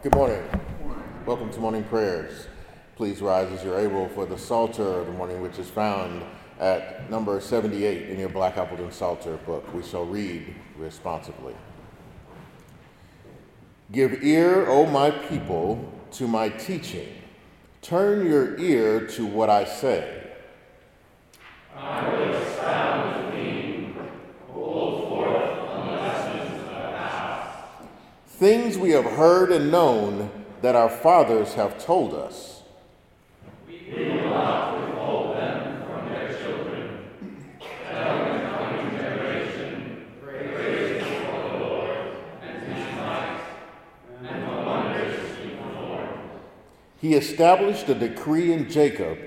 Good morning. Welcome to morning prayers. Please rise as you're able for the Psalter of the morning, which is found at number 78 in your Black Appleton Psalter book. We shall read responsibly. Give ear, O my people, to my teaching. Turn your ear to what I say. I will expound the theme, hold forth the lessons of the past. Things we have heard and known that our fathers have told us we will not withhold them from their children. Tell the coming generation, praise the Lord and his might, and the wonders he performed. He established a decree in Jacob,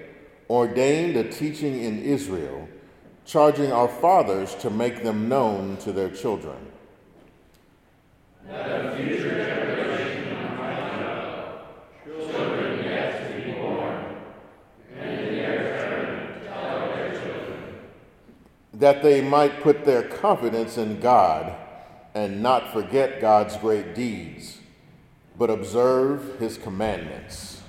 ordained a teaching in Israel, charging our fathers to make them known to their children. That they might put their confidence in God and not forget God's great deeds, but observe his commandments.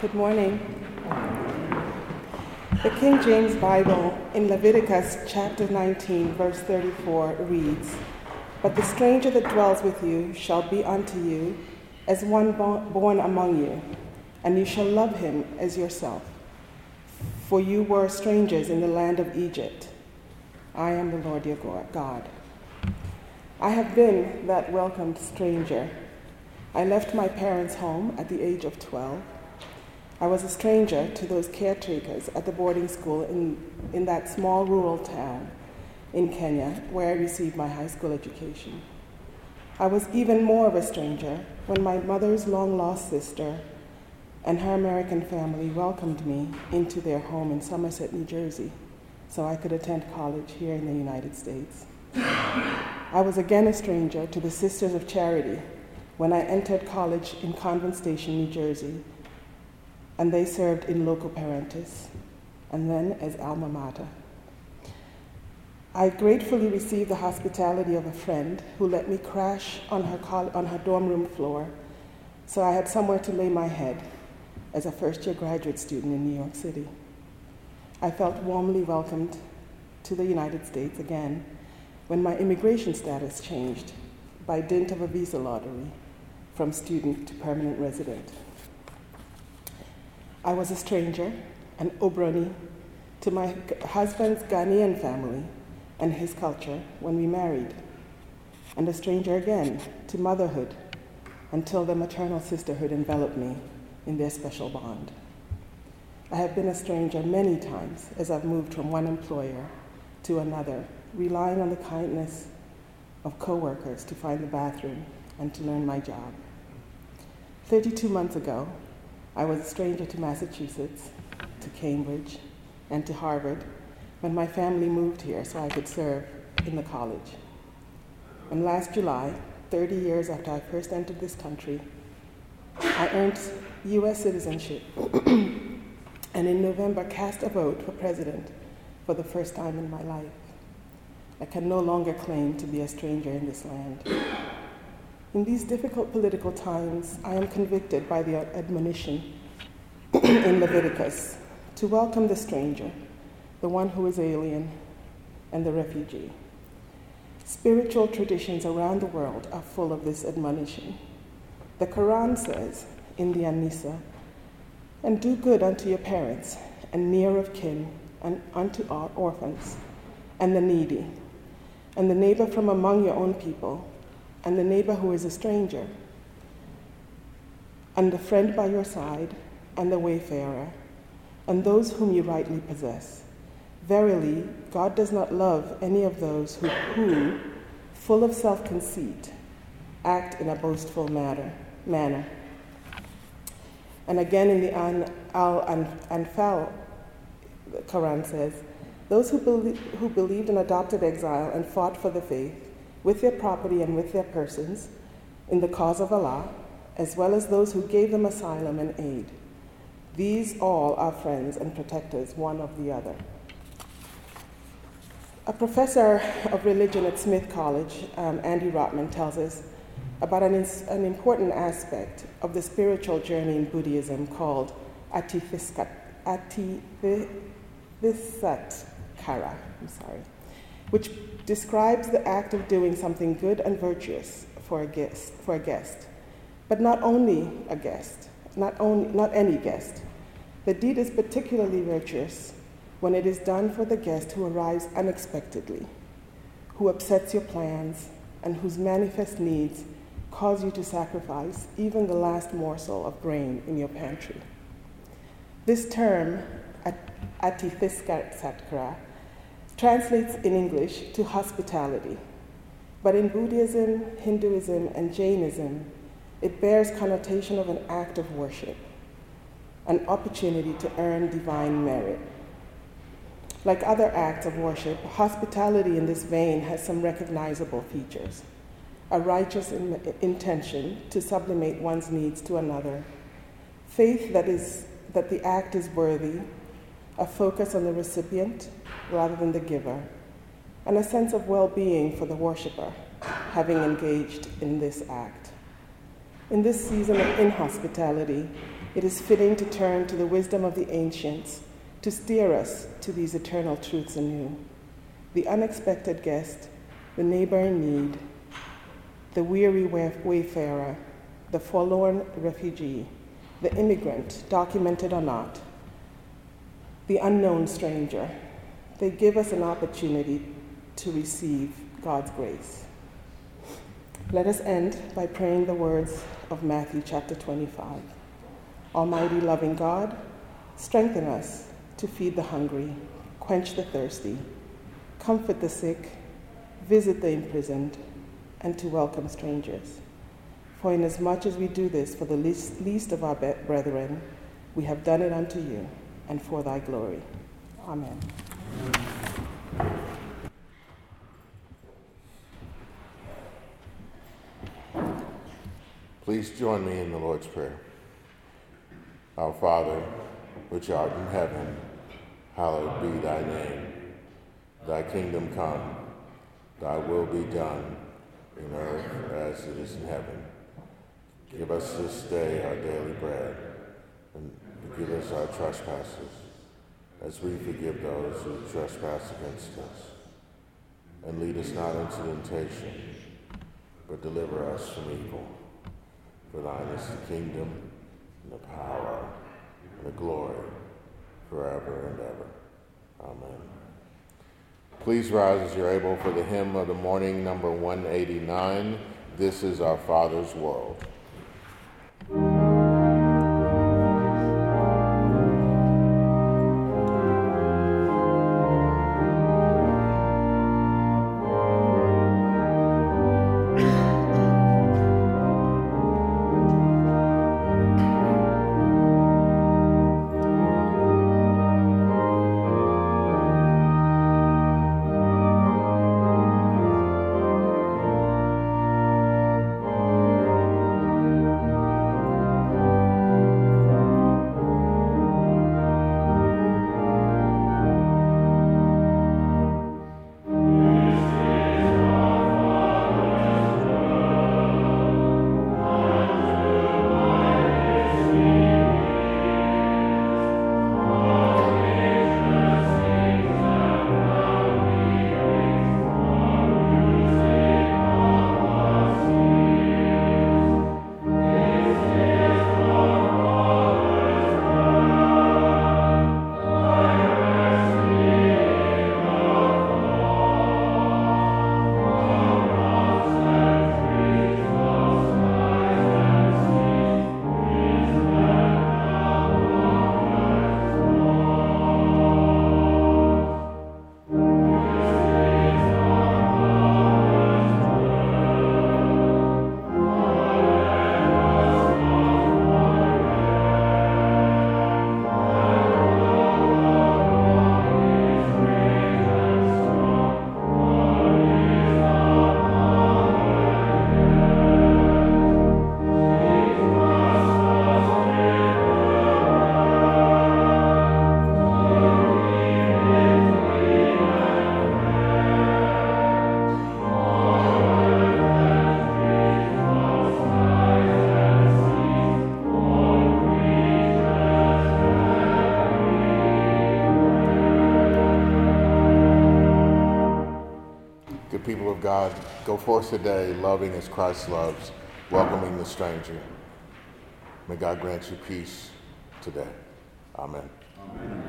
Good morning. The King James Bible in Leviticus chapter 19, verse 34 reads But the stranger that dwells with you shall be unto you as one born among you, and you shall love him as yourself. For you were strangers in the land of Egypt. I am the Lord your God. I have been that welcomed stranger. I left my parents' home at the age of 12 I was a stranger to those caretakers at the boarding school in, in that small rural town in Kenya where I received my high school education. I was even more of a stranger when my mother's long lost sister and her American family welcomed me into their home in Somerset, New Jersey, so I could attend college here in the United States. I was again a stranger to the Sisters of Charity when I entered college in Convent Station, New Jersey, and they served in loco parentis, and then as alma mater. I gratefully received the hospitality of a friend who let me crash on her, on her dorm room floor so I had somewhere to lay my head as a first year graduate student in New York City. I felt warmly welcomed to the United States again when my immigration status changed by dint of a visa lottery from student to permanent resident. I was a stranger, an Obroni, to my husband's Ghanaian family and his culture when we married, and a stranger again to motherhood until the maternal sisterhood enveloped me in their special bond. I have been a stranger many times as I've moved from one employer to another, relying on the kindness of coworkers to find the bathroom and to learn my job. 32 months ago, I was a stranger to Massachusetts, to Cambridge, and to Harvard when my family moved here so I could serve in the college. And last July, 30 years after I first entered this country, I earned US citizenship and in November cast a vote for president for the first time in my life. I can no longer claim to be a stranger in this land. In these difficult political times, I am convicted by the admonition in Leviticus to welcome the stranger the one who is alien, and the refugee. Spiritual traditions around the world are full of this admonition. The Quran says in the An-Nisa, and do good unto your parents, and near of kin, and unto our orphans, and the needy, and the neighbor from among your own people, and the neighbor who is a stranger, and the friend by your side, and the wayfarer, and those whom you rightly possess. Verily, God does not love any of those who, who full of self conceit, act in a boastful manner. manner. And again in the Al Anfal, the Quran says, Those who, belie- who believed in adopted exile and fought for the faith, with their property and with their persons, in the cause of Allah, as well as those who gave them asylum and aid. These all are friends and protectors one of the other. A professor of religion at Smith College, um, Andy Rotman, tells us about an, an, important aspect of the spiritual journey in Buddhism called Ativisatkara. I'm sorry, which describes the act of doing something good and virtuous for a guest, for a guest, but not only a guest, not only not any guest. The deed is particularly virtuous when it is done for the guest who arrives unexpectedly, who upsets your plans, and whose manifest needs cause you to sacrifice even the last morsel of grain in your pantry. This term, atithisatkara, translates in English to hospitality, but in Buddhism, Hinduism, and Jainism, it bears connotation of an act of worship, an opportunity to earn divine merit. Like other acts of worship, hospitality in this vein has some recognizable features. A righteous in- intention to sublimate one's needs to another, faith that, is, that the act is worthy, a focus on the recipient rather than the giver, and a sense of well being for the worshiper, having engaged in this act. In this season of inhospitality, it is fitting to turn to the wisdom of the ancients to steer us to these eternal truths anew. The unexpected guest, the neighbor in need, the weary wayfarer, the forlorn refugee, the immigrant, documented or not, the unknown stranger. They give us an opportunity to receive God's grace. Let us end by praying the words of Matthew chapter 25. Almighty loving God, strengthen us to feed the hungry, quench the thirsty, comfort the sick, visit the imprisoned, and to welcome strangers. For inasmuch as we do this for the least, least of our brethren, We have done it unto you and for thy glory. Amen. Please join me in the Lord's Prayer. Our Father, which art in heaven, hallowed be thy name. Thy kingdom come, thy will be done, in earth as it is in heaven. Give us this day our daily bread, and forgive us our trespasses, as we forgive those who trespass against us. And lead us not into temptation, but deliver us from evil. For thine is the kingdom, and the power, and the glory, forever and ever. Amen. Please rise as you're able for the hymn of the morning, number 189. This is our Father's world. God, go forth today loving as Christ loves, welcoming the stranger. May God grant you peace today. Amen. Amen.